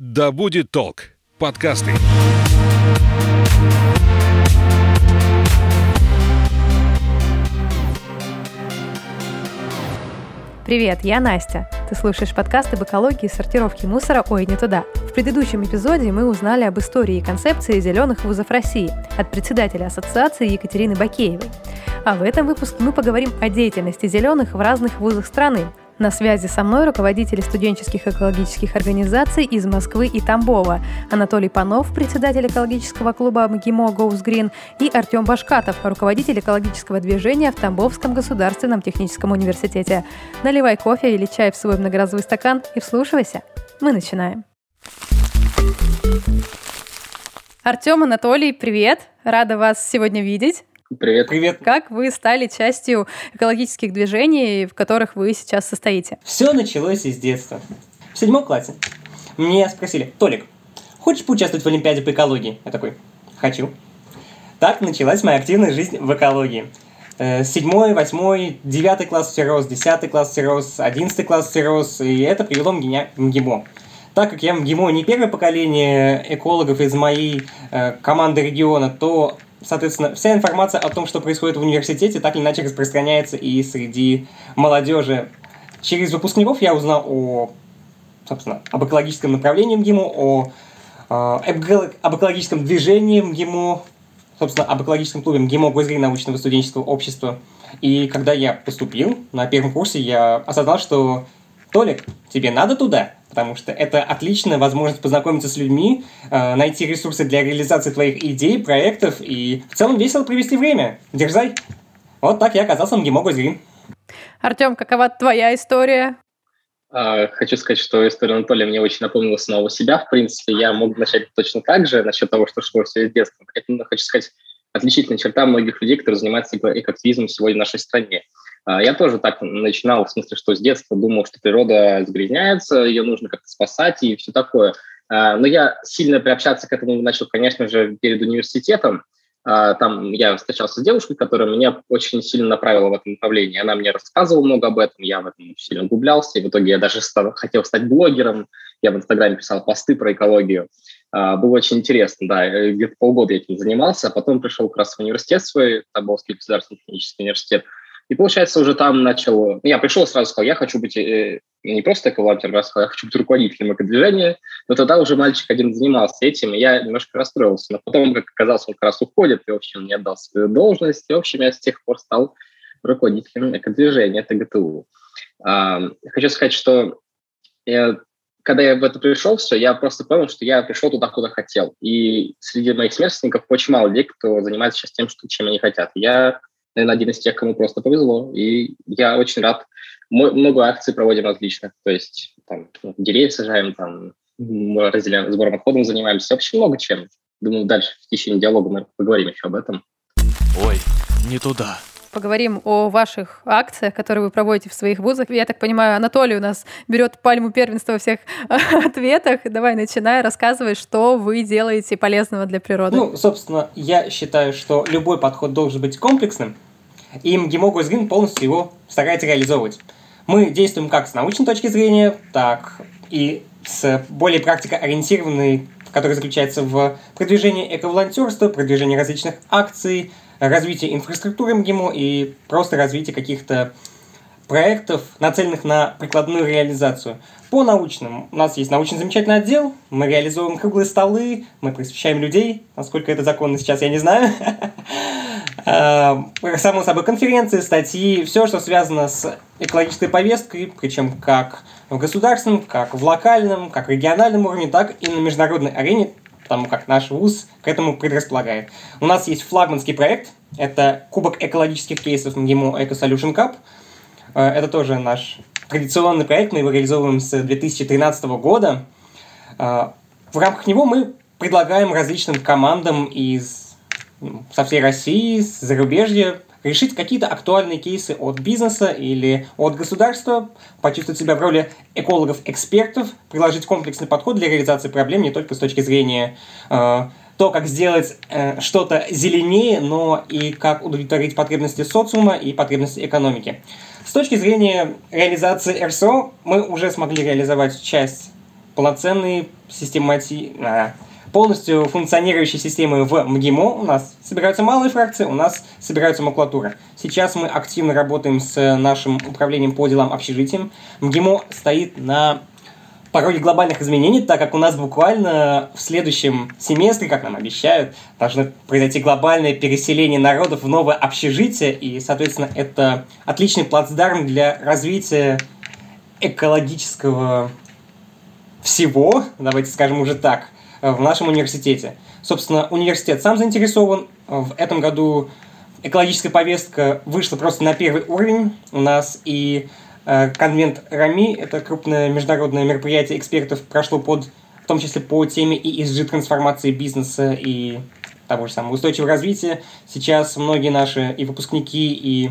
«Да будет толк» подкасты. Привет, я Настя. Ты слушаешь подкаст об экологии и сортировке мусора «Ой, не туда». В предыдущем эпизоде мы узнали об истории и концепции зеленых вузов России от председателя ассоциации Екатерины Бакеевой. А в этом выпуске мы поговорим о деятельности зеленых в разных вузах страны, на связи со мной руководители студенческих экологических организаций из Москвы и Тамбова, Анатолий Панов, председатель экологического клуба МГИМО Goes Green, и Артем Башкатов, руководитель экологического движения в Тамбовском государственном техническом университете. Наливай кофе или чай в свой многоразовый стакан и вслушивайся. Мы начинаем. Артем, Анатолий, привет! Рада вас сегодня видеть. Привет. Привет. Как вы стали частью экологических движений, в которых вы сейчас состоите? Все началось из детства. В седьмом классе мне спросили, Толик, хочешь поучаствовать в Олимпиаде по экологии? Я такой, хочу. Так началась моя активная жизнь в экологии. Э, седьмой, восьмой, девятый класс все рос, десятый класс все рос, одиннадцатый класс все рос, и это привело меня в МГИМО. Так как я в МГИМО не первое поколение экологов из моей э, команды региона, то соответственно, вся информация о том, что происходит в университете, так или иначе распространяется и среди молодежи. Через выпускников я узнал о, собственно, об экологическом направлении МГИМО, о, э, об экологическом движении МГИМО, собственно, об экологическом клубе МГИМО Госгри научного студенческого общества. И когда я поступил на первом курсе, я осознал, что Толик, тебе надо туда, потому что это отличная возможность познакомиться с людьми, э, найти ресурсы для реализации твоих идей, проектов и в целом весело провести время. Дерзай. Вот так я оказался в МГИМО Госгрин. Артем, какова твоя история? А, хочу сказать, что история Анатолия мне очень напомнила снова себя. В принципе, я мог начать точно так же насчет того, что шло все из детства. Это, хочу сказать, отличительная черта многих людей, которые занимаются экоактивизмом сегодня в нашей стране. А, я тоже так начинал, в смысле, что с детства думал, что природа загрязняется, ее нужно как-то спасать и все такое. А, но я сильно приобщаться к этому начал, конечно же, перед университетом. А, там я встречался с девушкой, которая меня очень сильно направила в этом направлении. Она мне рассказывала много об этом, я в этом сильно углублялся, и в итоге я даже стал, хотел стать блогером. Я в Инстаграме писал посты про экологию. Было очень интересно, да, где-то полгода я этим занимался, а потом пришел как раз в университет свой, Тоболский государственный технический университет, и получается, уже там начал... Я пришел сразу сказал, я хочу быть э, не просто эко-волонтером, я сказал, я хочу быть руководителем эко-движения. Но тогда уже мальчик один занимался этим, и я немножко расстроился. Но потом, как оказалось, он как раз уходит, и, в общем, не отдал свою должность. И, в общем, я с тех пор стал руководителем эко-движения, это ГТУ. А, хочу сказать, что я, когда я в это пришел, все, я просто понял, что я пришел туда, куда хотел. И среди моих сверстников очень мало людей, кто занимается сейчас тем, что, чем они хотят. Я наверное, один из тех, кому просто повезло. И я очень рад. Мы много акций проводим различных. То есть там деревья сажаем, там разделяем, сбором отходов занимаемся. Вообще много чем. Думаю, дальше в течение диалога мы поговорим еще об этом. Ой, не туда поговорим о ваших акциях, которые вы проводите в своих вузах. Я так понимаю, Анатолий у нас берет пальму первенства во всех ответах. Давай, начинай, рассказывай, что вы делаете полезного для природы. Ну, собственно, я считаю, что любой подход должен быть комплексным, и МГИМО Госгрин полностью его старается реализовывать. Мы действуем как с научной точки зрения, так и с более практикоориентированной, которая заключается в продвижении эко-волонтерства, продвижении различных акций, развитие инфраструктуры МГИМО и просто развитие каких-то проектов, нацеленных на прикладную реализацию. По научным. У нас есть научно-замечательный отдел, мы реализуем круглые столы, мы просвещаем людей, насколько это законно сейчас, я не знаю. А, само собой, конференции, статьи, все, что связано с экологической повесткой, причем как в государственном, как в локальном, как в региональном уровне, так и на международной арене, потому как наш вуз к этому предрасполагает. У нас есть флагманский проект, это Кубок экологических кейсов МГИМО Eco Solution Cup. Э, это тоже наш традиционный проект, мы его реализовываем с 2013 года. Э, в рамках него мы предлагаем различным командам из ну, со всей России, с зарубежья, решить какие-то актуальные кейсы от бизнеса или от государства, почувствовать себя в роли экологов-экспертов, приложить комплексный подход для реализации проблем не только с точки зрения э, то, как сделать э, что-то зеленее, но и как удовлетворить потребности социума и потребности экономики. С точки зрения реализации РСО, мы уже смогли реализовать часть полноценные системати... Полностью функционирующие системы в МГИМО. У нас собираются малые фракции, у нас собираются макулатура. Сейчас мы активно работаем с нашим управлением по делам общежитием. МГИМО стоит на пороге глобальных изменений, так как у нас буквально в следующем семестре, как нам обещают, должно произойти глобальное переселение народов в новое общежитие, и, соответственно, это отличный плацдарм для развития экологического всего, давайте скажем уже так, в нашем университете. Собственно, университет сам заинтересован. В этом году экологическая повестка вышла просто на первый уровень у нас, и э, конвент РАМИ, это крупное международное мероприятие экспертов, прошло под, в том числе по теме ESG трансформации бизнеса и того же самого устойчивого развития. Сейчас многие наши и выпускники, и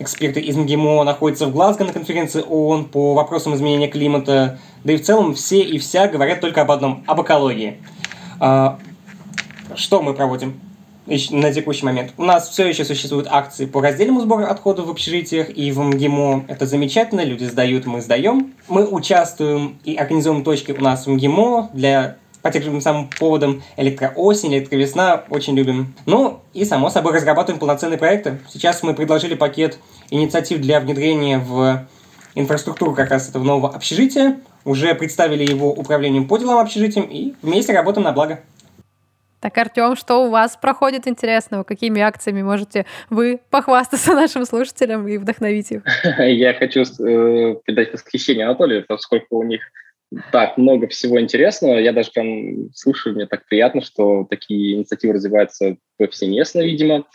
эксперты из МГИМО находятся в Глазго на конференции ООН по вопросам изменения климата. Да и в целом все и вся говорят только об одном – об экологии. А, что мы проводим на текущий момент? У нас все еще существуют акции по раздельному сбору отходов в общежитиях и в МГИМО. Это замечательно, люди сдают, мы сдаем. Мы участвуем и организуем точки у нас в МГИМО для по тем самым поводам электроосень, электровесна очень любим. Ну и, само собой, разрабатываем полноценные проекты. Сейчас мы предложили пакет инициатив для внедрения в инфраструктуру как раз этого нового общежития. Уже представили его управлением по делам общежитием и вместе работаем на благо. Так, Артем, что у вас проходит интересного? Какими акциями можете вы похвастаться нашим слушателям и вдохновить их? Я хочу э, передать восхищение Анатолию, поскольку у них так много всего интересного. Я даже прям слушаю, мне так приятно, что такие инициативы развиваются повсеместно, видимо.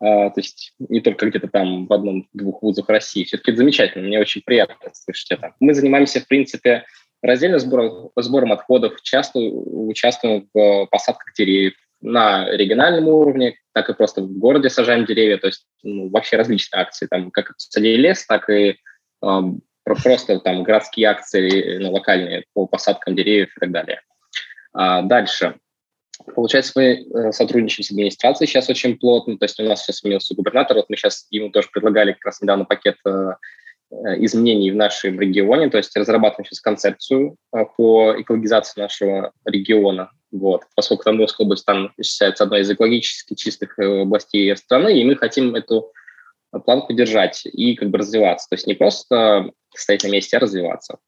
А, то есть не только где-то там в одном-двух вузах России. Все-таки это замечательно, мне очень приятно слышать это. Мы занимаемся, в принципе, раздельно сбором, сбором отходов, часто участвуем в посадках деревьев на региональном уровне, так и просто в городе сажаем деревья, то есть ну, вообще различные акции, там как садили лес, так и просто там городские акции ну, локальные по посадкам деревьев и так далее. А дальше. Получается, мы э, сотрудничаем с администрацией сейчас очень плотно, то есть у нас сейчас сменился губернатор, вот мы сейчас ему тоже предлагали как раз недавно пакет э, э, изменений в нашем регионе, то есть разрабатываем сейчас концепцию по экологизации нашего региона, вот, поскольку Тамбовская область там считается одной из экологически чистых областей страны, и мы хотим эту планку держать и как бы развиваться. То есть не просто стоять на месте, а развиваться.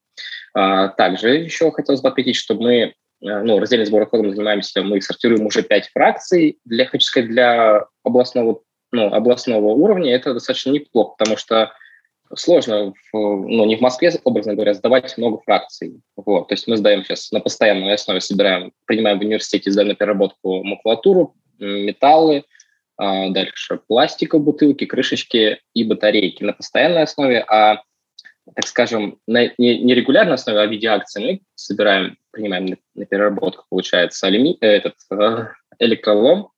А, также еще хотелось бы отметить, что мы э, ну, раздельный сбор отходов занимаемся, мы сортируем уже пять фракций. Для, хочу сказать, для областного, ну, областного уровня это достаточно неплохо, потому что сложно, в, ну, не в Москве, образно говоря, сдавать много фракций. Вот. То есть мы сдаем сейчас на постоянной основе, собираем, принимаем в университете, сдаем на переработку макулатуру, металлы, дальше пластиковые бутылки, крышечки и батарейки на постоянной основе, а, так скажем, на регулярной основе, а в виде акций мы собираем, принимаем на, на переработку, получается, алюми, э, этот э, электролом,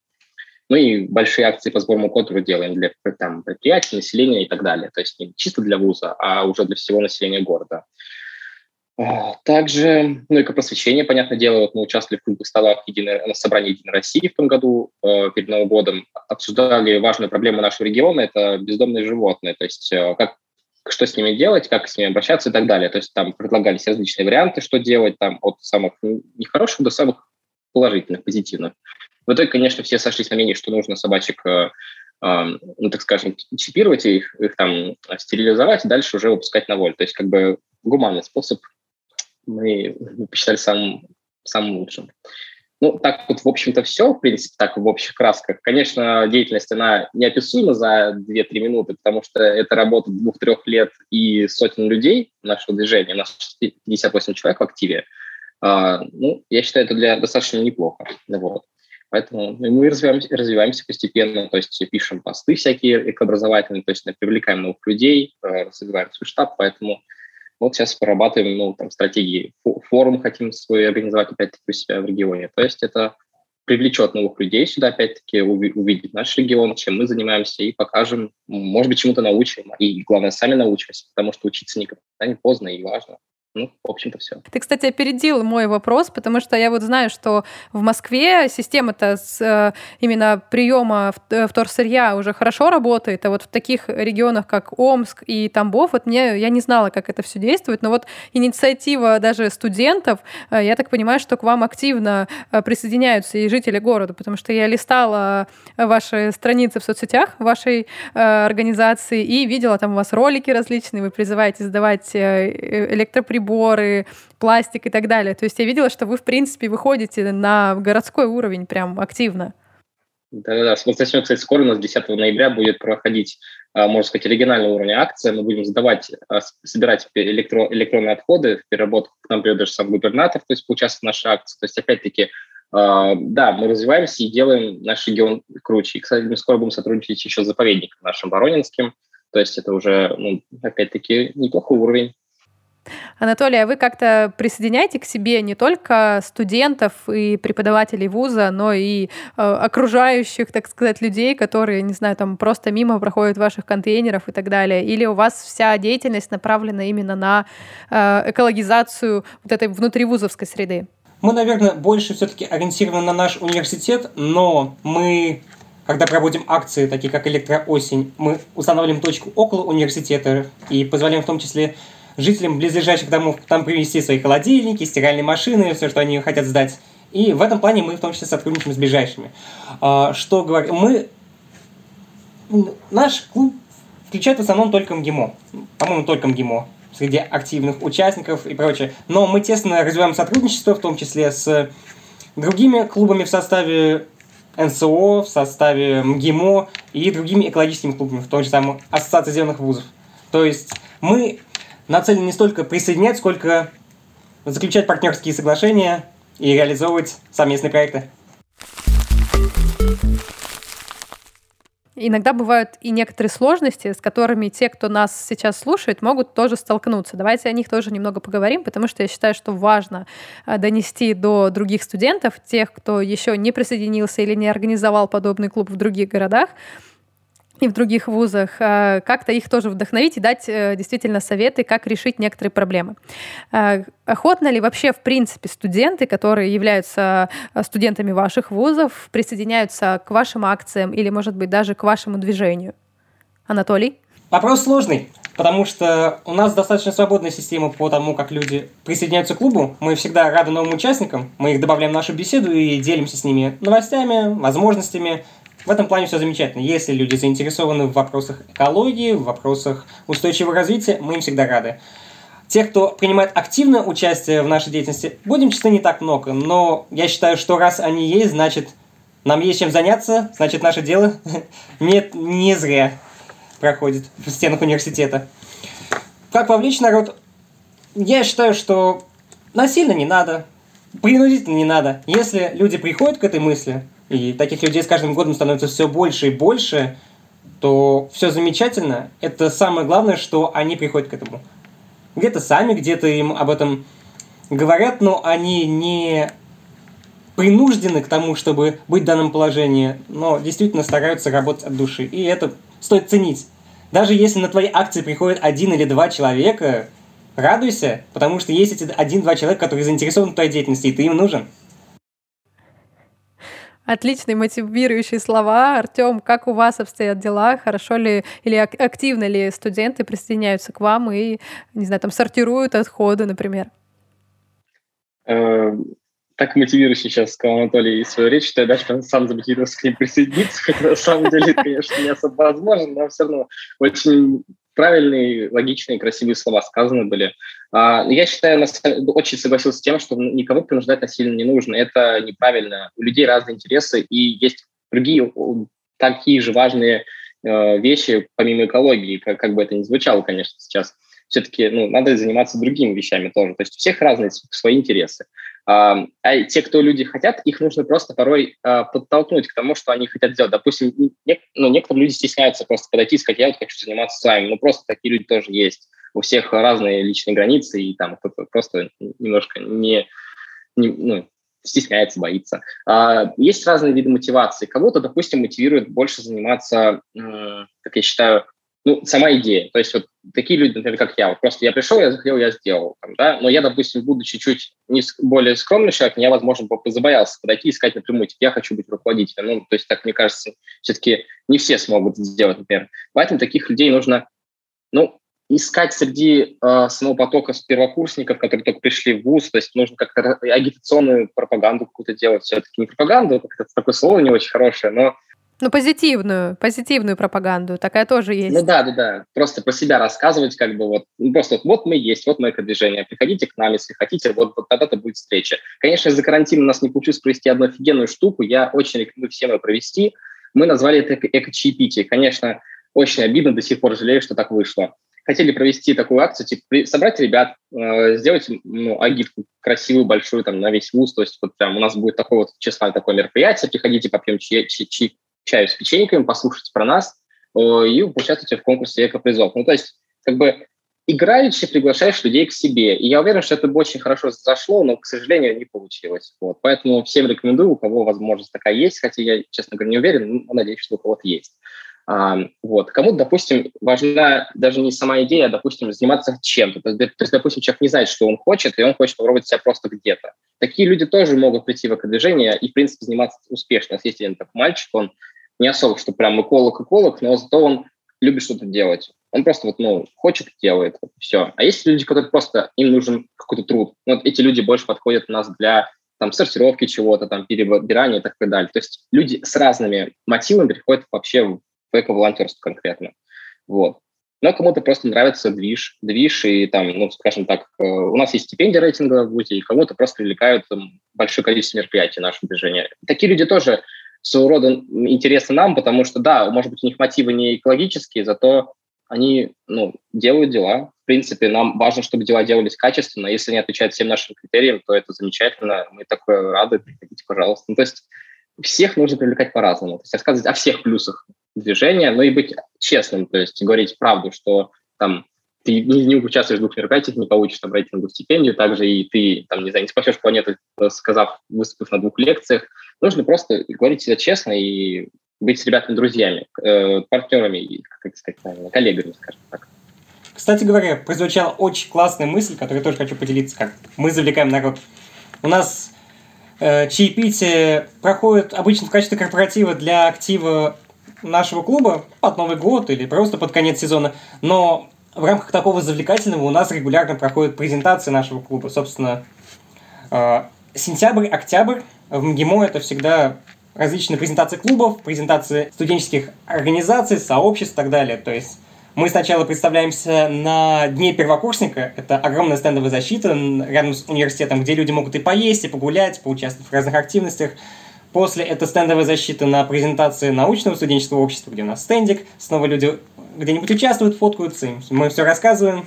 ну и большие акции по сбору контура делаем для там, предприятий, населения и так далее. То есть не чисто для вуза, а уже для всего населения города. А, также, ну и как просвещение, понятное дело, вот мы участвовали в круглых столах единой, на собрании Единой России в том году, э, перед Новым годом, обсуждали важную проблему нашего региона, это бездомные животные, то есть э, как, что с ними делать, как с ними обращаться и так далее. То есть там предлагались различные варианты, что делать, там от самых нехороших до самых положительных, позитивных. В итоге, конечно, все сошлись на мнении, что нужно собачек э, ну, так скажем, чипировать их, их там стерилизовать и дальше уже выпускать на волю. То есть как бы гуманный способ мы посчитали самым, самым лучшим. Ну, так вот, в общем-то, все, в принципе, так в общих красках. Конечно, деятельность, она неописуема за 2-3 минуты, потому что это работа двух-трех лет и сотен людей нашего движения. У нас 58 человек в активе. А, ну, я считаю, это для достаточно неплохо. Вот. Поэтому мы развиваемся, развиваемся постепенно, то есть пишем посты всякие экообразовательные, то есть привлекаем новых людей, э, развиваем свой штаб, поэтому вот сейчас прорабатываем ну, там, стратегии. Форум хотим свой организовать опять-таки у себя в регионе. То есть это привлечет новых людей сюда, опять-таки, увидеть наш регион, чем мы занимаемся, и покажем, может быть, чему-то научим, и, главное, сами научимся, потому что учиться никогда не поздно и важно. Ну, в общем-то, все. Ты, кстати, опередил мой вопрос, потому что я вот знаю, что в Москве система-то с э, именно приема э, вторсырья уже хорошо работает, а вот в таких регионах, как Омск и Тамбов, вот мне, я не знала, как это все действует, но вот инициатива даже студентов, э, я так понимаю, что к вам активно присоединяются и жители города, потому что я листала ваши страницы в соцсетях вашей организации и видела там у вас ролики различные, вы призываете сдавать электроприборы приборы, пластик и так далее. То есть я видела, что вы, в принципе, выходите на городской уровень прям активно. Да-да-да. Начнем, кстати, скоро у нас 10 ноября будет проходить, а, можно сказать, оригинального уровня акция. Мы будем сдавать, а, собирать электро, электронные отходы в переработку. К нам придет даже сам губернатор, то есть поучаствовать в нашей акции. То есть, опять-таки, а, да, мы развиваемся и делаем наш регион круче. И, кстати, мы скоро будем сотрудничать еще с заповедником нашим Воронинским. То есть это уже, ну, опять-таки, неплохой уровень. Анатолий, а вы как-то присоединяете к себе не только студентов и преподавателей вуза, но и э, окружающих, так сказать, людей, которые, не знаю, там просто мимо проходят ваших контейнеров и так далее? Или у вас вся деятельность направлена именно на э, экологизацию вот этой внутривузовской среды? Мы, наверное, больше все-таки ориентированы на наш университет, но мы когда проводим акции, такие как «Электроосень», мы устанавливаем точку около университета и позволяем в том числе жителям близлежащих домов там привезти свои холодильники, стиральные машины, все, что они хотят сдать. И в этом плане мы в том числе сотрудничаем с ближайшими. А, что говорим? Мы... Наш клуб включает в основном только МГИМО. По-моему, только МГИМО среди активных участников и прочее. Но мы тесно развиваем сотрудничество, в том числе с другими клубами в составе НСО, в составе МГИМО и другими экологическими клубами, в том же самом Ассоциации зеленых вузов. То есть мы нацелен не столько присоединять, сколько заключать партнерские соглашения и реализовывать совместные проекты. Иногда бывают и некоторые сложности, с которыми те, кто нас сейчас слушает, могут тоже столкнуться. Давайте о них тоже немного поговорим, потому что я считаю, что важно э, донести до других студентов, тех, кто еще не присоединился или не организовал подобный клуб в других городах, и в других вузах, а, как-то их тоже вдохновить и дать э, действительно советы, как решить некоторые проблемы. А, охотно ли вообще, в принципе, студенты, которые являются э, студентами ваших вузов, присоединяются к вашим акциям или, может быть, даже к вашему движению? Анатолий? Вопрос сложный, потому что у нас достаточно свободная система по тому, как люди присоединяются к клубу. Мы всегда рады новым участникам, мы их добавляем в нашу беседу и делимся с ними новостями, возможностями, в этом плане все замечательно. Если люди заинтересованы в вопросах экологии, в вопросах устойчивого развития, мы им всегда рады. Тех, кто принимает активное участие в нашей деятельности, будем честны, не так много. Но я считаю, что раз они есть, значит, нам есть чем заняться, значит, наше дело нет, не зря проходит в стенах университета. Как вовлечь народ? Я считаю, что насильно не надо, принудительно не надо. Если люди приходят к этой мысли, и таких людей с каждым годом становится все больше и больше, то все замечательно. Это самое главное, что они приходят к этому. Где-то сами, где-то им об этом говорят, но они не принуждены к тому, чтобы быть в данном положении, но действительно стараются работать от души. И это стоит ценить. Даже если на твои акции приходит один или два человека, радуйся, потому что есть эти один-два человека, которые заинтересованы в твоей деятельности, и ты им нужен. Отличные мотивирующие слова. Артем, как у вас обстоят дела? Хорошо ли или активно ли студенты присоединяются к вам и, не знаю, там сортируют отходы, например? Э, так мотивирующе сейчас сказал Анатолий свою речь, что я даже сам замотивировался к ним присоединиться, хотя на самом деле, конечно, не особо возможно, но все равно очень правильные, логичные, красивые слова сказаны были. А, я считаю, очень согласился с тем, что никого принуждать насильно не нужно. Это неправильно. У людей разные интересы, и есть другие такие же важные э, вещи, помимо экологии, как, как бы это ни звучало, конечно, сейчас все-таки ну, надо заниматься другими вещами тоже. То есть у всех разные свои интересы. А, те, кто люди хотят, их нужно просто порой а, подтолкнуть к тому, что они хотят сделать. Допустим, ну, некоторые люди стесняются просто подойти и сказать, я вот хочу заниматься с вами. Ну, просто такие люди тоже есть. У всех разные личные границы, и там кто-то просто немножко не, не ну, стесняется, боится. А, есть разные виды мотивации. Кого-то, допустим, мотивирует больше заниматься, как я считаю, ну, сама идея. То есть вот такие люди, например, как я, вот просто я пришел, я захотел, я сделал. Там, да? Но я, допустим, будучи чуть не более скромным человеком, я, возможно, забоялся подойти и сказать напрямую, типа, я хочу быть руководителем. Ну, то есть так, мне кажется, все-таки не все смогут сделать, например. Поэтому таких людей нужно, ну, искать среди э, самого потока первокурсников, которые только пришли в ВУЗ, то есть нужно как-то агитационную пропаганду какую-то делать. Все-таки не пропаганду, как-то такое слово не очень хорошее, но ну, позитивную, позитивную пропаганду, такая тоже есть. Ну да, да, да. Просто про себя рассказывать, как бы вот, ну, просто вот мы есть, вот мы это движение, приходите к нам, если хотите, вот, вот тогда-то будет встреча. Конечно, из-за карантина у нас не получилось провести одну офигенную штуку, я очень рекомендую всем ее провести. Мы назвали это эко-чаепитие. Конечно, очень обидно, до сих пор жалею, что так вышло. Хотели провести такую акцию, типа собрать ребят, э, сделать ну, агитку красивую, большую, там, на весь вуз, то есть вот прям у нас будет такое вот честное такое мероприятие, приходите, попьем чай, чай, чай, чаю с печеньками, послушайте про нас э, и участвуйте в конкурсе экопризов. Ну, то есть, как бы, играючи приглашаешь людей к себе. И я уверен, что это бы очень хорошо зашло, но, к сожалению, не получилось. Вот. Поэтому всем рекомендую, у кого возможность такая есть, хотя я, честно говоря, не уверен, но надеюсь, что у кого-то есть. А, вот. Кому-то, допустим, важна даже не сама идея, а, допустим, заниматься чем-то. То есть, допустим, человек не знает, что он хочет, и он хочет попробовать себя просто где-то. Такие люди тоже могут прийти в экодвижение и, в принципе, заниматься успешно. Есть один такой мальчик, он не особо, что прям эколог-эколог, но зато он любит что-то делать. Он просто вот, ну, хочет, делает, вот, все. А есть люди, которые просто, им нужен какой-то труд. Вот эти люди больше подходят у нас для там, сортировки чего-то, там, перебирания и так далее. То есть люди с разными мотивами приходят вообще в эко-волонтерство конкретно. Вот. Но кому-то просто нравится движ, движ и там, ну, скажем так, э, у нас есть стипендия рейтинга в ВУЗе, и кому-то просто привлекают там, большое количество мероприятий нашего движения. Такие люди тоже своего рода интересны нам, потому что, да, может быть, у них мотивы не экологические, зато они ну, делают дела. В принципе, нам важно, чтобы дела делались качественно. Если они отвечают всем нашим критериям, то это замечательно. Мы такое рады. Приходите, пожалуйста. Ну, то есть всех нужно привлекать по-разному. То есть рассказывать о всех плюсах движения, но и быть честным, то есть говорить правду, что там ты не, не участвуешь в двух мероприятиях, не получишь там рейтинговую стипендию, также и ты, там, не знаю, не спасешь планету, сказав, выступив на двух лекциях. Нужно просто говорить себя честно и быть с ребятами друзьями, э, партнерами, как сказать правильно, коллегами, скажем так. Кстати говоря, прозвучала очень классная мысль, которую я тоже хочу поделиться, как мы завлекаем народ. У нас э, чаепитие проходит обычно в качестве корпоратива для актива нашего клуба под Новый год или просто под конец сезона, но в рамках такого завлекательного у нас регулярно проходят презентации нашего клуба. Собственно, э, сентябрь, октябрь в МГИМО это всегда различные презентации клубов, презентации студенческих организаций, сообществ и так далее. То есть мы сначала представляемся на Дне первокурсника. Это огромная стендовая защита рядом с университетом, где люди могут и поесть, и погулять, поучаствовать в разных активностях. После это стендовая защита на презентации научного студенческого общества, где у нас стендик. Снова люди где-нибудь участвуют, фоткаются, мы все рассказываем.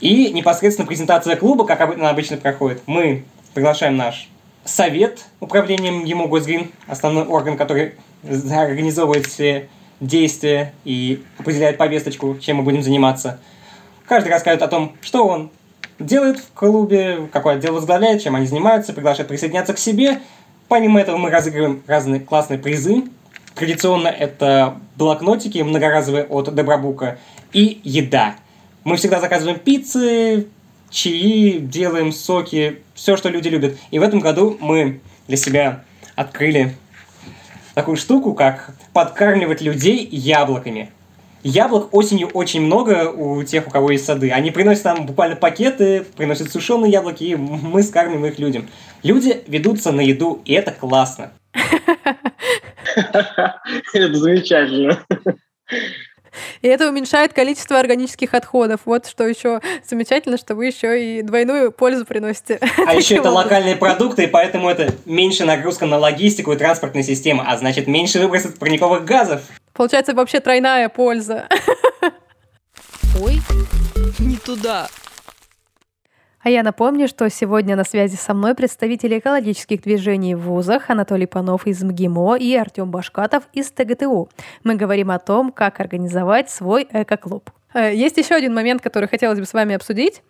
И непосредственно презентация клуба, как она обычно проходит. Мы приглашаем наш совет управлением ему Госгрин, основной орган, который организовывает все действия и определяет повесточку, чем мы будем заниматься. Каждый рассказывает о том, что он делает в клубе, какой отдел возглавляет, чем они занимаются, приглашает присоединяться к себе. Помимо этого мы разыгрываем разные классные призы. Традиционно это блокнотики многоразовые от Добробука и еда. Мы всегда заказываем пиццы, чаи, делаем соки, все, что люди любят. И в этом году мы для себя открыли такую штуку, как подкармливать людей яблоками. Яблок осенью очень много у тех, у кого есть сады. Они приносят нам буквально пакеты, приносят сушеные яблоки, и мы скармливаем их людям. Люди ведутся на еду, и это классно. Это замечательно. И это уменьшает количество органических отходов. Вот что еще замечательно, что вы еще и двойную пользу приносите. А еще это локальные продукты, и поэтому это меньше нагрузка на логистику и транспортную систему, а значит меньше выбросов парниковых газов. Получается вообще тройная польза. Ой, не туда. А я напомню, что сегодня на связи со мной представители экологических движений в вузах Анатолий Панов из МГИМО и Артем Башкатов из ТГТУ. Мы говорим о том, как организовать свой эко-клуб. Э, есть еще один момент, который хотелось бы с вами обсудить.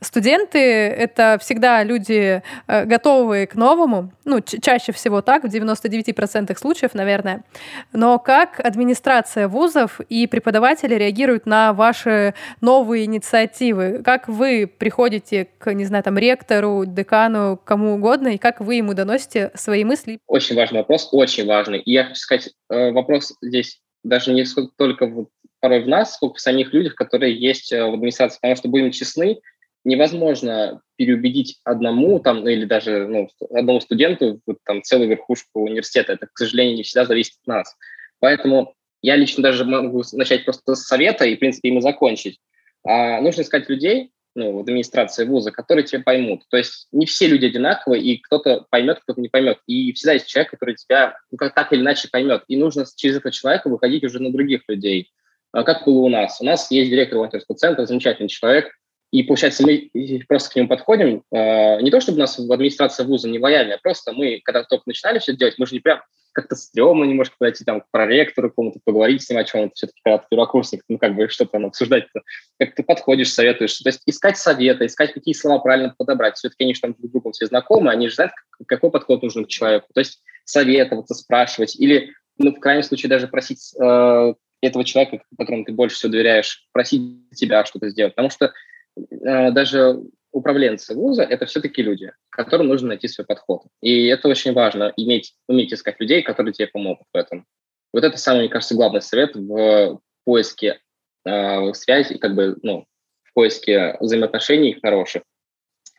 Студенты — это всегда люди, э, готовые к новому, ну, чаще всего так, в 99% случаев, наверное. Но как администрация вузов и преподаватели реагируют на ваши новые инициативы? Как вы приходите к, не знаю, там, ректору, декану, кому угодно, и как вы ему доносите свои мысли? Очень важный вопрос, очень важный. И я хочу сказать, э, вопрос здесь даже не только вот порой в нас, сколько в самих людях, которые есть э, в администрации. Потому что, будем честны, невозможно переубедить одному там, ну, или даже ну, одному студенту вот, там, целую верхушку университета. Это, к сожалению, не всегда зависит от нас. Поэтому я лично даже могу начать просто с совета и, в принципе, им и закончить. А нужно искать людей, ну, в администрации вуза, которые тебя поймут. То есть не все люди одинаковые, и кто-то поймет, кто-то не поймет. И всегда есть человек, который тебя ну, как так или иначе поймет. И нужно через этого человека выходить уже на других людей. А как было у нас? У нас есть директор волонтерского центра, замечательный человек, и, получается, мы просто к нему подходим. Э, не то, чтобы у нас в администрации вуза не лояльная, просто мы, когда только начинали все делать, мы же не прям как-то стрёмно немножко подойти там к проректору кому-то, поговорить с ним о чем-то. Все-таки когда ты первокурсник, ну как бы что там обсуждать-то? Как ты подходишь, советуешь. То есть искать советы, искать, какие слова правильно подобрать. Все-таки они же там друг другом все знакомы, они же знают, какой подход нужен к человеку. То есть советоваться, спрашивать или, ну, в крайнем случае, даже просить э, этого человека, которому ты больше всего доверяешь, просить тебя что-то сделать. Потому что э, даже управленцы вуза – это все-таки люди, которым нужно найти свой подход. И это очень важно, иметь, уметь искать людей, которые тебе помогут в этом. Вот это самый, мне кажется, главный совет в поиске э, связи, как бы, ну, в поиске взаимоотношений хороших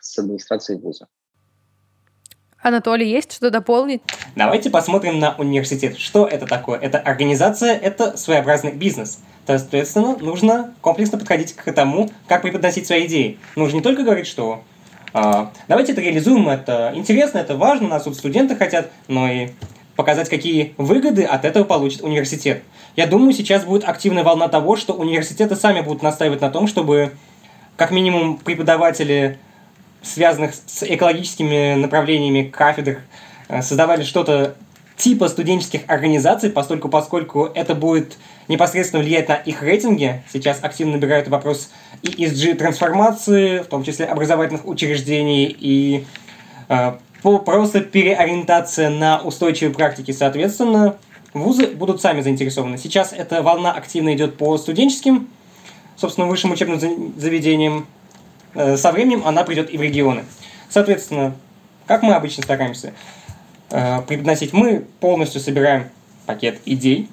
с администрацией вуза. Анатолий, есть что дополнить? Давайте посмотрим на университет. Что это такое? Это организация, это своеобразный бизнес. Соответственно, нужно комплексно подходить к тому, как преподносить свои идеи. Нужно не только говорить, что а, давайте это реализуем, это интересно, это важно, нас тут студенты хотят, но и показать, какие выгоды от этого получит университет. Я думаю, сейчас будет активная волна того, что университеты сами будут настаивать на том, чтобы как минимум преподаватели связанных с экологическими направлениями кафедр, э, создавали что-то типа студенческих организаций, поскольку, поскольку это будет непосредственно влиять на их рейтинги. Сейчас активно набирают вопрос и ESG-трансформации, в том числе образовательных учреждений, и э, просто переориентация на устойчивые практики. Соответственно, вузы будут сами заинтересованы. Сейчас эта волна активно идет по студенческим, собственно, высшим учебным заведениям, со временем она придет и в регионы. Соответственно, как мы обычно стараемся э, преподносить, мы полностью собираем пакет идей.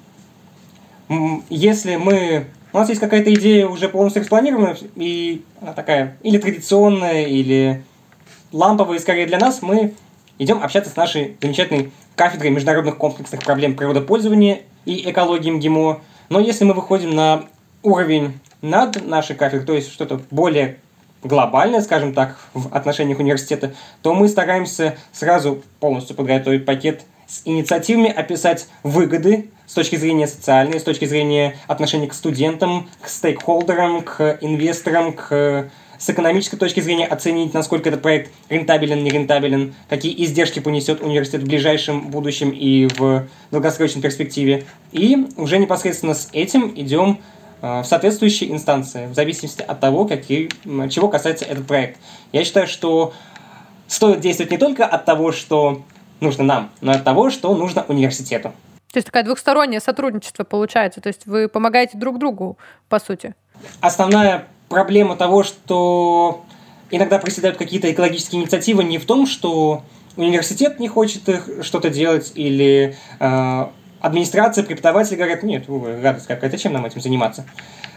Если мы у нас есть какая-то идея уже полностью экспланированная, и она такая или традиционная, или ламповая, скорее для нас, мы идем общаться с нашей замечательной кафедрой международных комплексных проблем природопользования и экологии МГИМО. Но если мы выходим на уровень над нашей кафедрой, то есть что-то более глобальное, скажем так, в отношениях университета, то мы стараемся сразу полностью подготовить пакет с инициативами, описать выгоды с точки зрения социальной, с точки зрения отношений к студентам, к стейкхолдерам, к инвесторам, к с экономической точки зрения оценить, насколько этот проект рентабелен, не рентабелен, какие издержки понесет университет в ближайшем будущем и в долгосрочной перспективе. И уже непосредственно с этим идем в соответствующей инстанции, в зависимости от того, какие, чего касается этот проект. Я считаю, что стоит действовать не только от того, что нужно нам, но и от того, что нужно университету. То есть такое двухстороннее сотрудничество получается, то есть вы помогаете друг другу, по сути. Основная проблема того, что иногда проседают какие-то экологические инициативы, не в том, что университет не хочет их что-то делать или э, администрация, преподаватели говорят, нет, радость какая-то, чем нам этим заниматься?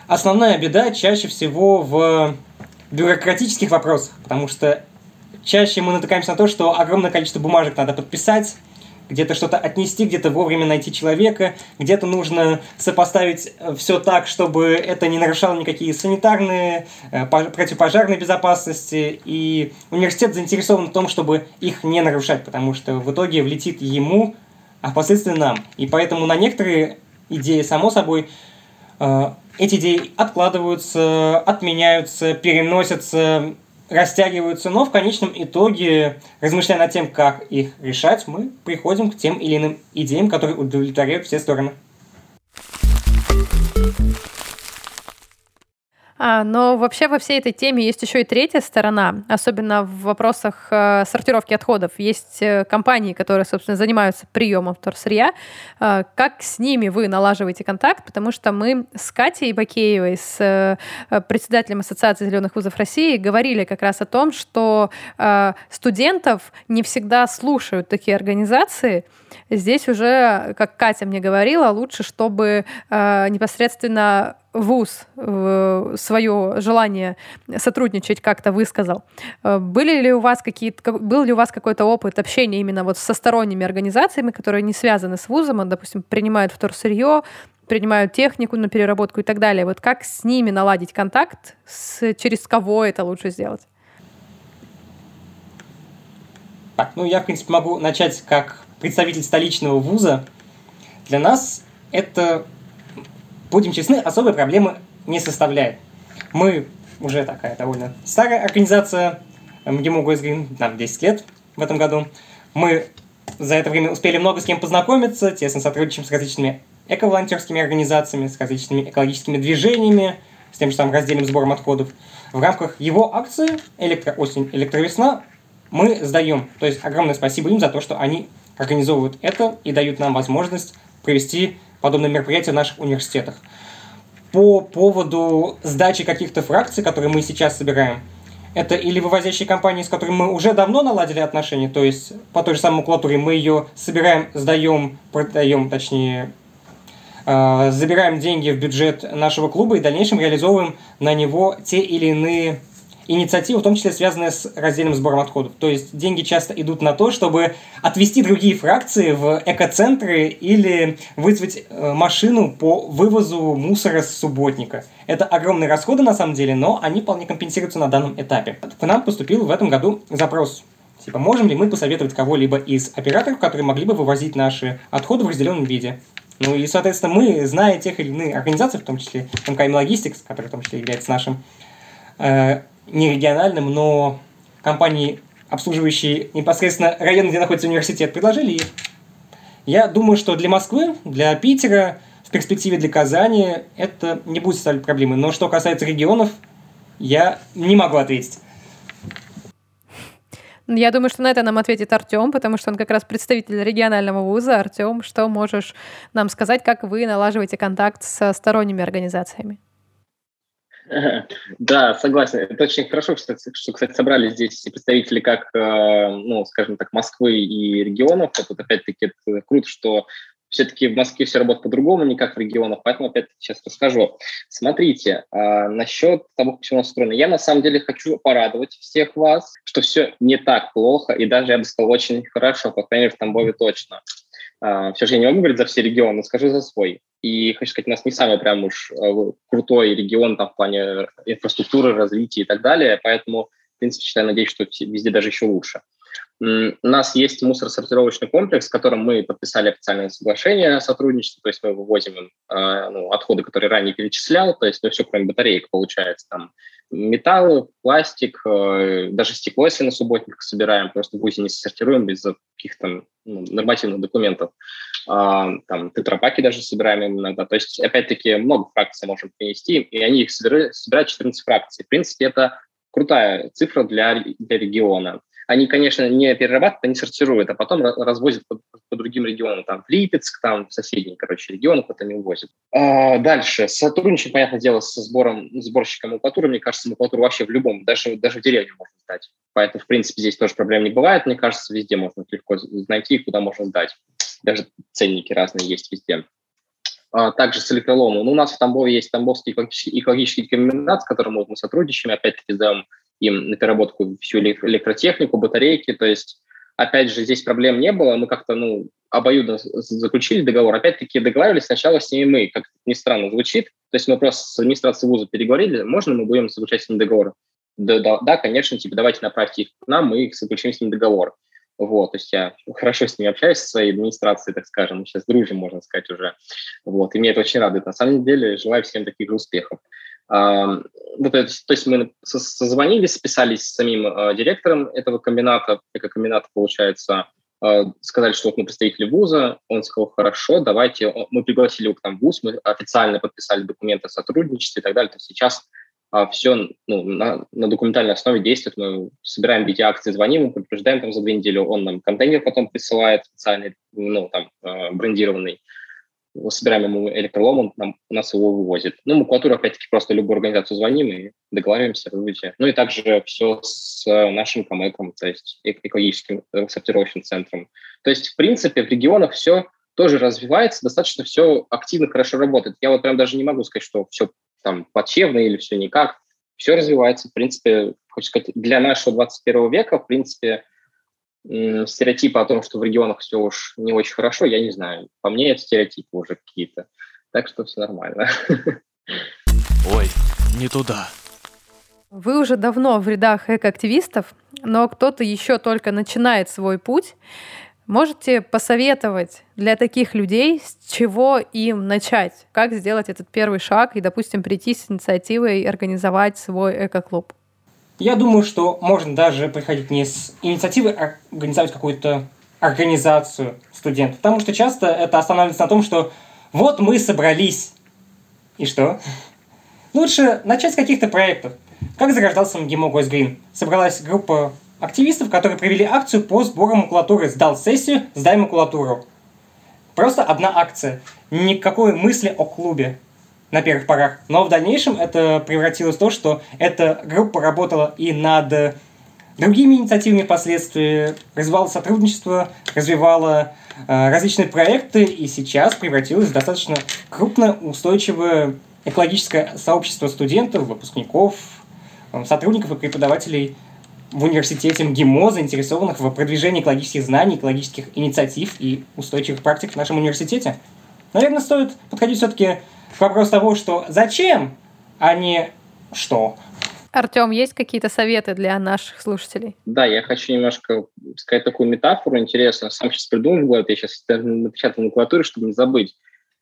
Основная беда чаще всего в бюрократических вопросах, потому что чаще мы натыкаемся на то, что огромное количество бумажек надо подписать, где-то что-то отнести, где-то вовремя найти человека, где-то нужно сопоставить все так, чтобы это не нарушало никакие санитарные, э, противопожарные безопасности, и университет заинтересован в том, чтобы их не нарушать, потому что в итоге влетит ему а впоследствии нам. И поэтому на некоторые идеи, само собой, э, эти идеи откладываются, отменяются, переносятся, растягиваются, но в конечном итоге, размышляя над тем, как их решать, мы приходим к тем или иным идеям, которые удовлетворяют все стороны. Но вообще во всей этой теме есть еще и третья сторона, особенно в вопросах э, сортировки отходов. Есть э, компании, которые, собственно, занимаются приемом вторсырья. Э, как с ними вы налаживаете контакт? Потому что мы с Катей Бакеевой, с э, председателем Ассоциации зеленых вузов России, говорили как раз о том, что студентов не всегда слушают такие организации. Здесь уже, как Катя мне говорила, лучше, чтобы непосредственно ВУЗ э, свое желание сотрудничать как-то высказал. Э, были ли у вас какие-то, был ли у вас какой-то опыт общения именно вот со сторонними организациями, которые не связаны с ВУЗом, а, допустим, принимают вторсырье, принимают технику на переработку и так далее. Вот как с ними наладить контакт, с, через кого это лучше сделать? Так, ну я, в принципе, могу начать как представитель столичного вуза. Для нас это будем честны, особой проблемы не составляет. Мы уже такая довольно старая организация, МГИМО Гойсгрин, нам 10 лет в этом году. Мы за это время успели много с кем познакомиться, тесно сотрудничаем с различными эко-волонтерскими организациями, с различными экологическими движениями, с тем же самым раздельным сбором отходов. В рамках его акции «Электроосень, электровесна» мы сдаем. То есть огромное спасибо им за то, что они организовывают это и дают нам возможность провести подобные мероприятия в наших университетах. По поводу сдачи каких-то фракций, которые мы сейчас собираем, это или вывозящие компании, с которыми мы уже давно наладили отношения, то есть по той же самой макулатуре мы ее собираем, сдаем, продаем, точнее, э, забираем деньги в бюджет нашего клуба и в дальнейшем реализовываем на него те или иные инициативы, в том числе связанные с раздельным сбором отходов. То есть деньги часто идут на то, чтобы отвести другие фракции в экоцентры или вызвать э, машину по вывозу мусора с субботника. Это огромные расходы на самом деле, но они вполне компенсируются на данном этапе. К нам поступил в этом году запрос Типа, можем ли мы посоветовать кого-либо из операторов, которые могли бы вывозить наши отходы в разделенном виде? Ну и, соответственно, мы, зная тех или иных организаций, в том числе МКМ Logistics, который в том числе является нашим э, не региональным, но компании, обслуживающие непосредственно район, где находится университет, предложили их. Я думаю, что для Москвы, для Питера, в перспективе для Казани это не будет составлять проблемы. Но что касается регионов, я не могу ответить. Я думаю, что на это нам ответит Артем, потому что он как раз представитель регионального вуза. Артем, что можешь нам сказать, как вы налаживаете контакт со сторонними организациями? Да, согласен. Это очень хорошо, что, что кстати, собрали здесь представители как, э, ну, скажем так, Москвы и регионов. Вот опять-таки это круто, что все-таки в Москве все работает по-другому, не как в регионах, поэтому опять сейчас расскажу. Смотрите, а, насчет того, все устроено. Я на самом деле хочу порадовать всех вас, что все не так плохо, и даже, я бы сказал, очень хорошо, по крайней мере, в Тамбове точно. А, все же я не могу говорить за все регионы, скажу за свой. И хочу сказать, у нас не самый прям уж э, крутой регион там, в плане инфраструктуры, развития и так далее, поэтому, в принципе, считаю, надеюсь, что везде даже еще лучше. У нас есть мусоросортировочный комплекс, с которым мы подписали официальное соглашение о сотрудничестве, то есть мы вывозим э, ну, отходы, которые ранее перечислял, то есть ну, все, кроме батареек, получается, там металл, пластик, э, даже стекло, если на субботниках собираем, просто в не сортируем без каких-то ну, нормативных документов. А, там тетрапаки даже собираем иногда. То есть, опять-таки, много фракций можем принести, и они их собирают, собирают 14 фракций. В принципе, это крутая цифра для, для региона. Они, конечно, не перерабатывают, они сортируют, а потом развозят по, по другим регионам. Там в Липецк, там в соседние, короче, регионы вот они увозят. А, дальше. Сотрудничаем, понятное дело, со сбором, сборщиком макулатуры. Мне кажется, макулатуру вообще в любом, даже, даже в деревне можно сдать. Поэтому, в принципе, здесь тоже проблем не бывает. Мне кажется, везде можно легко найти, куда можно сдать. Даже ценники разные есть везде. А, также с электроломом. Ну, у нас в Тамбове есть Тамбовский экологический комбинат, с которым мы сотрудничаем. Опять-таки, сдаем им на переработку всю электротехнику, батарейки. То есть, опять же, здесь проблем не было. Мы как-то, ну, обоюдно заключили договор. Опять-таки договаривались сначала с ними мы, как ни странно звучит. То есть мы просто с администрацией вуза переговорили, можно мы будем заключать с ними договор? Да, да, да, конечно, типа давайте направьте их к нам, мы заключим с ними договор. Вот, то есть я хорошо с ними общаюсь, со своей администрацией, так скажем, сейчас дружим, можно сказать, уже. Вот, и мне это очень радует. На самом деле, желаю всем таких же успехов. Вот это, то есть мы созвонились, списались с самим э, директором этого комбината, экокомбината, получается, э, сказали, что вот мы представители вуза, он сказал, хорошо, давайте, мы пригласили его к нам в вуз, мы официально подписали документы о сотрудничестве и так далее, то есть сейчас а все ну, на, на документальной основе действует. Мы собираем BT-акции, звоним ему, предупреждаем там за две недели, он нам контейнер потом присылает специальный, ну, там, э, брендированный, собираем ему электролом, он нам, у нас его вывозит. Ну, макулатуру, опять-таки, просто любую организацию звоним и договариваемся, выводите. Ну и также все с нашим комэком, то есть экологическим сортировочным центром. То есть, в принципе, в регионах все тоже развивается, достаточно все активно, хорошо работает. Я вот прям даже не могу сказать, что все там плачевно или все никак. Все развивается, в принципе, хочу сказать, для нашего 21 века, в принципе, стереотипы о том, что в регионах все уж не очень хорошо, я не знаю. По мне это стереотипы уже какие-то. Так что все нормально. Ой, не туда. Вы уже давно в рядах экоактивистов, но кто-то еще только начинает свой путь. Можете посоветовать для таких людей, с чего им начать? Как сделать этот первый шаг и, допустим, прийти с инициативой и организовать свой эко-клуб? Я думаю, что можно даже приходить не с инициативы, а организовать какую-то организацию студентов. Потому что часто это останавливается на том, что вот мы собрались. И что? Лучше начать с каких-то проектов. Как зарождался МГИМО Госгрин? Собралась группа активистов, которые провели акцию по сбору макулатуры. Сдал сессию, сдай макулатуру. Просто одна акция. Никакой мысли о клубе на первых порах. Но в дальнейшем это превратилось в то, что эта группа работала и над другими инициативами впоследствии, развивала сотрудничество, развивала э, различные проекты, и сейчас превратилась в достаточно крупное, устойчивое экологическое сообщество студентов, выпускников, э, сотрудников и преподавателей в университете МГИМО, заинтересованных в продвижении экологических знаний, экологических инициатив и устойчивых практик в нашем университете. Наверное, стоит подходить все-таки к вопросу того, что зачем, а не что. Артем, есть какие-то советы для наших слушателей? Да, я хочу немножко сказать такую метафору интересную. Сам сейчас придумал, вот я сейчас напечатал на клавиатуре, чтобы не забыть.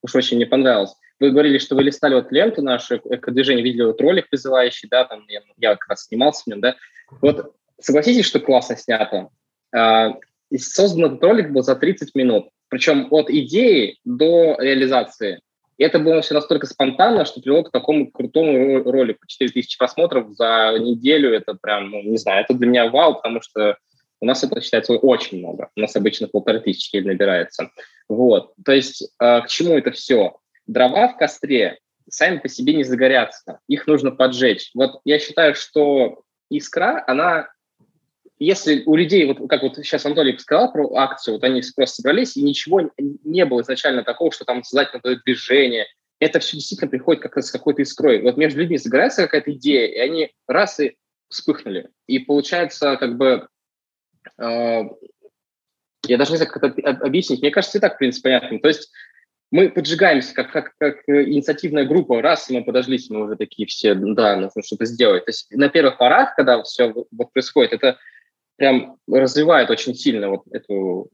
Уж очень мне понравилось. Вы говорили, что вы листали вот ленту нашу эко-движение, видели вот ролик призывающий, да, там я, я как раз снимался в нем, да. Вот согласитесь, что классно снято. А, создан этот ролик был за 30 минут. Причем от идеи до реализации. И это было все настолько спонтанно, что привело к такому крутому ролику. 4000 просмотров за неделю, это прям, ну, не знаю, это для меня вау, потому что у нас это считается очень много. У нас обычно полторы тысячи набирается. Вот. То есть э, к чему это все? Дрова в костре сами по себе не загорятся. Их нужно поджечь. Вот я считаю, что искра, она если у людей, вот как вот сейчас Анатолий сказал про акцию, вот они просто собрались, и ничего не было изначально такого, что там создать какое-то движение, это все действительно приходит как с какой-то искрой. Вот между людьми загорается какая-то идея, и они раз и вспыхнули. И получается как бы... Э, я даже не знаю, как это объяснить. Мне кажется, и так, в принципе, понятно. То есть мы поджигаемся как, как, как инициативная группа, раз, мы подождись, мы уже такие все, да, нужно что-то сделать. То есть на первых порах, когда все вот происходит, это прям развивает очень сильно вот эту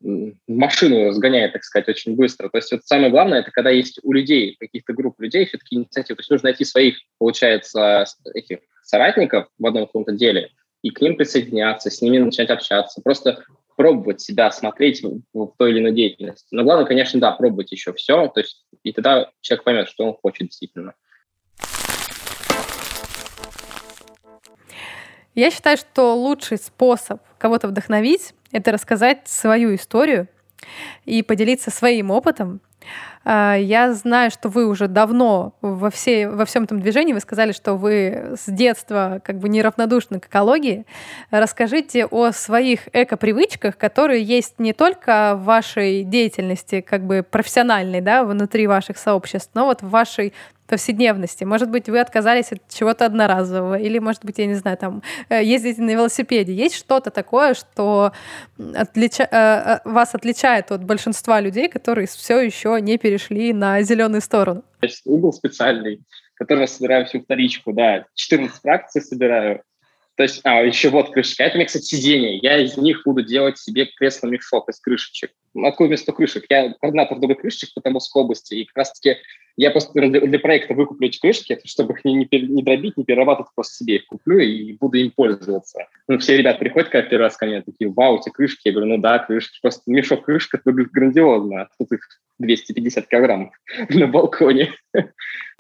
машину, разгоняет, так сказать, очень быстро. То есть вот самое главное, это когда есть у людей, каких-то групп людей все-таки инициативы. То есть нужно найти своих, получается, этих соратников в одном каком-то деле и к ним присоединяться, с ними начать общаться, просто пробовать себя, смотреть в той или иной деятельности. Но главное, конечно, да, пробовать еще все, то есть и тогда человек поймет, что он хочет действительно. Я считаю, что лучший способ кого-то вдохновить — это рассказать свою историю и поделиться своим опытом. А, я знаю, что вы уже давно во, всей, во всем этом движении, вы сказали, что вы с детства как бы неравнодушны к экологии. Расскажите о своих эко-привычках, которые есть не только в вашей деятельности как бы профессиональной, да, внутри ваших сообществ, но вот в вашей повседневности. Может быть, вы отказались от чего-то одноразового, или, может быть, я не знаю, там, э, ездите на велосипеде. Есть что-то такое, что отлича... Э, э, вас отличает от большинства людей, которые все еще не перешли на зеленую сторону? Угол специальный, который я собираю всю вторичку, да, 14 фракций собираю, то есть, а, еще вот крышечка. Это у меня, кстати, сиденье. Я из них буду делать себе кресло-мешок из крышечек. Откуда вместо крышек? Я координатор добрых крышечек по Тамбовской области. И как раз-таки я просто для, проекта выкуплю эти крышки, чтобы их не, не, не дробить, не перерабатывать, просто себе их куплю и буду им пользоваться. Ну, все ребята приходят как первый раз ко мне, такие, вау, эти крышки. Я говорю, ну да, крышки. Просто мешок крышек выглядит грандиозно. А тут их 250 килограммов на балконе.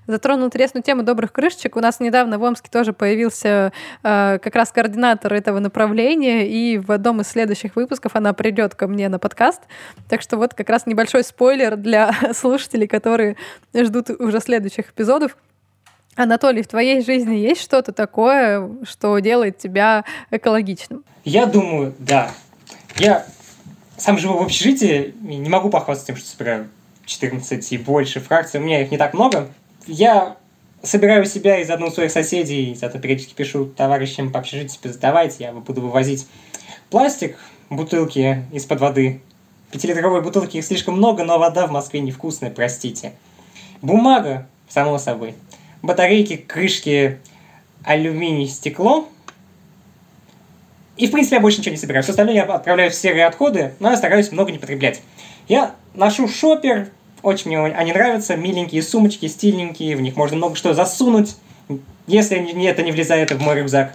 Затронул интересную тему добрых крышечек. У нас недавно в Омске тоже появился э, как раз координатор этого направления, и в одном из следующих выпусков она придет ко мне на подкаст. Так что вот как раз небольшой спойлер для слушателей, которые ждут уже следующих эпизодов. Анатолий, в твоей жизни есть что-то такое, что делает тебя экологичным? Я думаю, да. Я сам живу в общежитии, не могу похвастаться тем, что собираю 14 и больше фракций. У меня их не так много, я собираю себя из одного своих соседей, зато периодически пишу товарищам по общежитию, типа, я буду вывозить пластик, бутылки из-под воды. Пятилитровые бутылки их слишком много, но вода в Москве невкусная, простите. Бумага, само собой. Батарейки, крышки, алюминий, стекло. И, в принципе, я больше ничего не собираю. Все остальное я отправляю в серые отходы, но я стараюсь много не потреблять. Я ношу шопер, очень мне они нравятся, миленькие сумочки, стильненькие, в них можно много что засунуть, если это не влезает в мой рюкзак.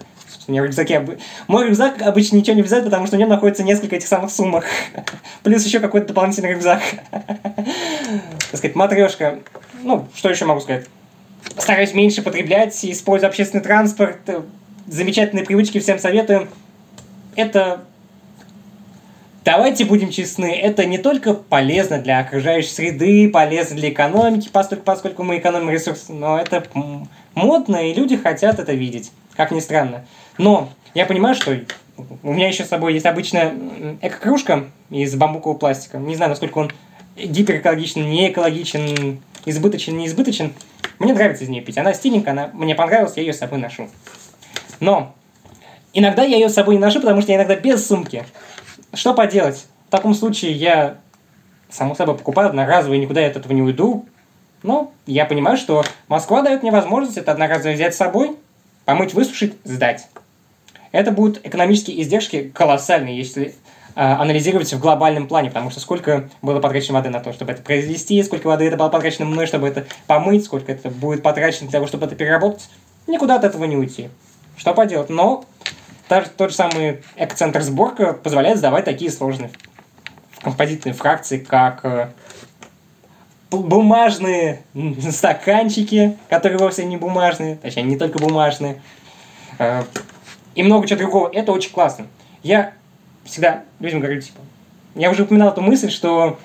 У меня в рюкзаке... Мой рюкзак обычно ничего не влезает, потому что в нем находится несколько этих самых сумок. Плюс еще какой-то дополнительный рюкзак. Так сказать, матрешка. Ну, что еще могу сказать? Стараюсь меньше потреблять, использую общественный транспорт. Замечательные привычки, всем советую. Это Давайте будем честны, это не только полезно для окружающей среды, полезно для экономики, поскольку, поскольку мы экономим ресурсы, но это модно, и люди хотят это видеть, как ни странно. Но я понимаю, что у меня еще с собой есть обычная эко-кружка из бамбукового пластика. Не знаю, насколько он гиперэкологичен, не экологичен, избыточен, не избыточен. Мне нравится из нее пить. Она стиленькая, она мне понравилась, я ее с собой ношу. Но иногда я ее с собой не ношу, потому что я иногда без сумки. Что поделать? В таком случае я, само собой, покупаю одноразовый, никуда я от этого не уйду. Но я понимаю, что Москва дает мне возможность это одноразовое взять с собой, помыть, высушить, сдать. Это будут экономические издержки колоссальные, если э, анализировать в глобальном плане, потому что сколько было потрачено воды на то, чтобы это произвести, сколько воды это было потрачено мной, чтобы это помыть, сколько это будет потрачено для того, чтобы это переработать, никуда от этого не уйти. Что поделать? Но даже тот же самый экоцентр сборка позволяет сдавать такие сложные композитные фракции, как э, бумажные стаканчики, которые вовсе не бумажные, точнее, не только бумажные, э, и много чего другого. Это очень классно. Я всегда людям говорю, типа, я уже упоминал эту мысль, что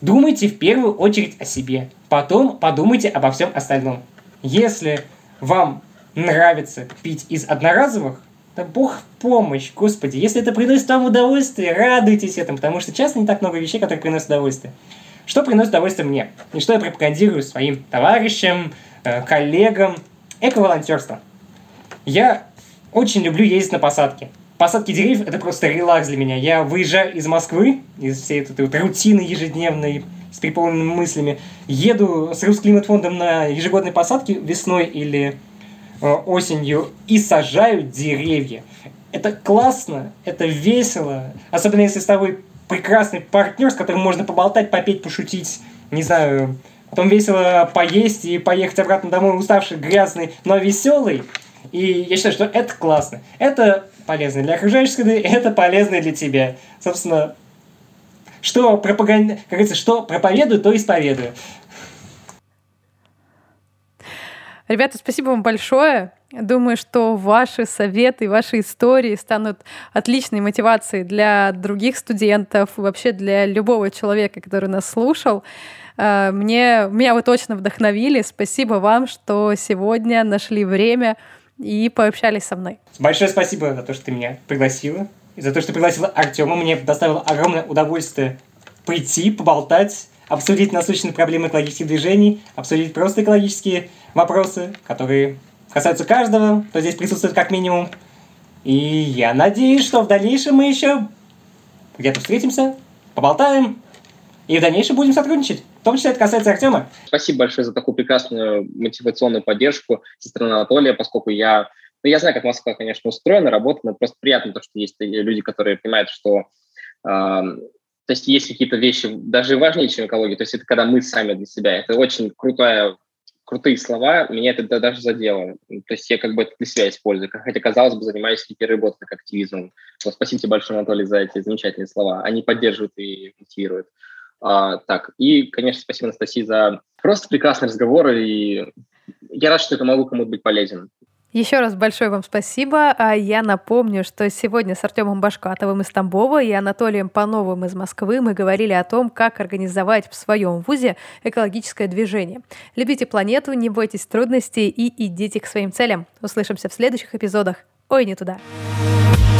думайте в первую очередь о себе, потом подумайте обо всем остальном. Если вам нравится пить из одноразовых, да бог помощь, господи. Если это приносит вам удовольствие, радуйтесь этому, потому что часто не так много вещей, которые приносят удовольствие. Что приносит удовольствие мне? И что я пропагандирую своим товарищам, э, коллегам? Эко-волонтерство. Я очень люблю ездить на посадки. Посадки деревьев – это просто релакс для меня. Я выезжаю из Москвы, из всей этой вот рутины ежедневной, с переполненными мыслями, еду с Русклиматфондом на ежегодные посадки весной или осенью и сажают деревья. Это классно, это весело, особенно если с тобой прекрасный партнер, с которым можно поболтать, попеть, пошутить, не знаю, потом весело поесть и поехать обратно домой уставший, грязный, но веселый. И я считаю, что это классно. Это полезно для окружающей среды, это полезно для тебя. Собственно, что пропаганда, как говорится, что проповедую, то исповедую. Ребята, спасибо вам большое. Думаю, что ваши советы, ваши истории станут отличной мотивацией для других студентов, вообще для любого человека, который нас слушал. Э, мне, меня вы точно вдохновили. Спасибо вам, что сегодня нашли время и пообщались со мной. Большое спасибо за то, что ты меня пригласила. И за то, что пригласила Артема. Мне доставило огромное удовольствие прийти, поболтать, обсудить насущные проблемы экологических движений, обсудить просто экологические вопросы, которые касаются каждого, кто здесь присутствует как минимум. И я надеюсь, что в дальнейшем мы еще где-то встретимся, поболтаем, и в дальнейшем будем сотрудничать. В том числе это касается Артема. Спасибо большое за такую прекрасную мотивационную поддержку со стороны Анатолия, поскольку я, ну, я знаю, как Москва, конечно, устроена, работает, но просто приятно то, что есть люди, которые понимают, что э, то есть есть какие-то вещи даже важнее, чем экология. То есть это когда мы сами для себя. Это очень крутая крутые слова, меня это даже задело. То есть я как бы это для себя использую, хотя, казалось бы, занимаюсь год как активизмом. Но спасибо большое, Анатолий, за эти замечательные слова. Они поддерживают и мотивируют. А, так, и, конечно, спасибо, Анастасии, за просто прекрасный разговор, и я рад, что это могу кому-то быть полезен. Еще раз большое вам спасибо. А я напомню, что сегодня с Артемом Башкатовым из Тамбова и Анатолием Пановым из Москвы мы говорили о том, как организовать в своем вузе экологическое движение. Любите планету, не бойтесь трудностей и идите к своим целям. Услышимся в следующих эпизодах. Ой, не туда. thank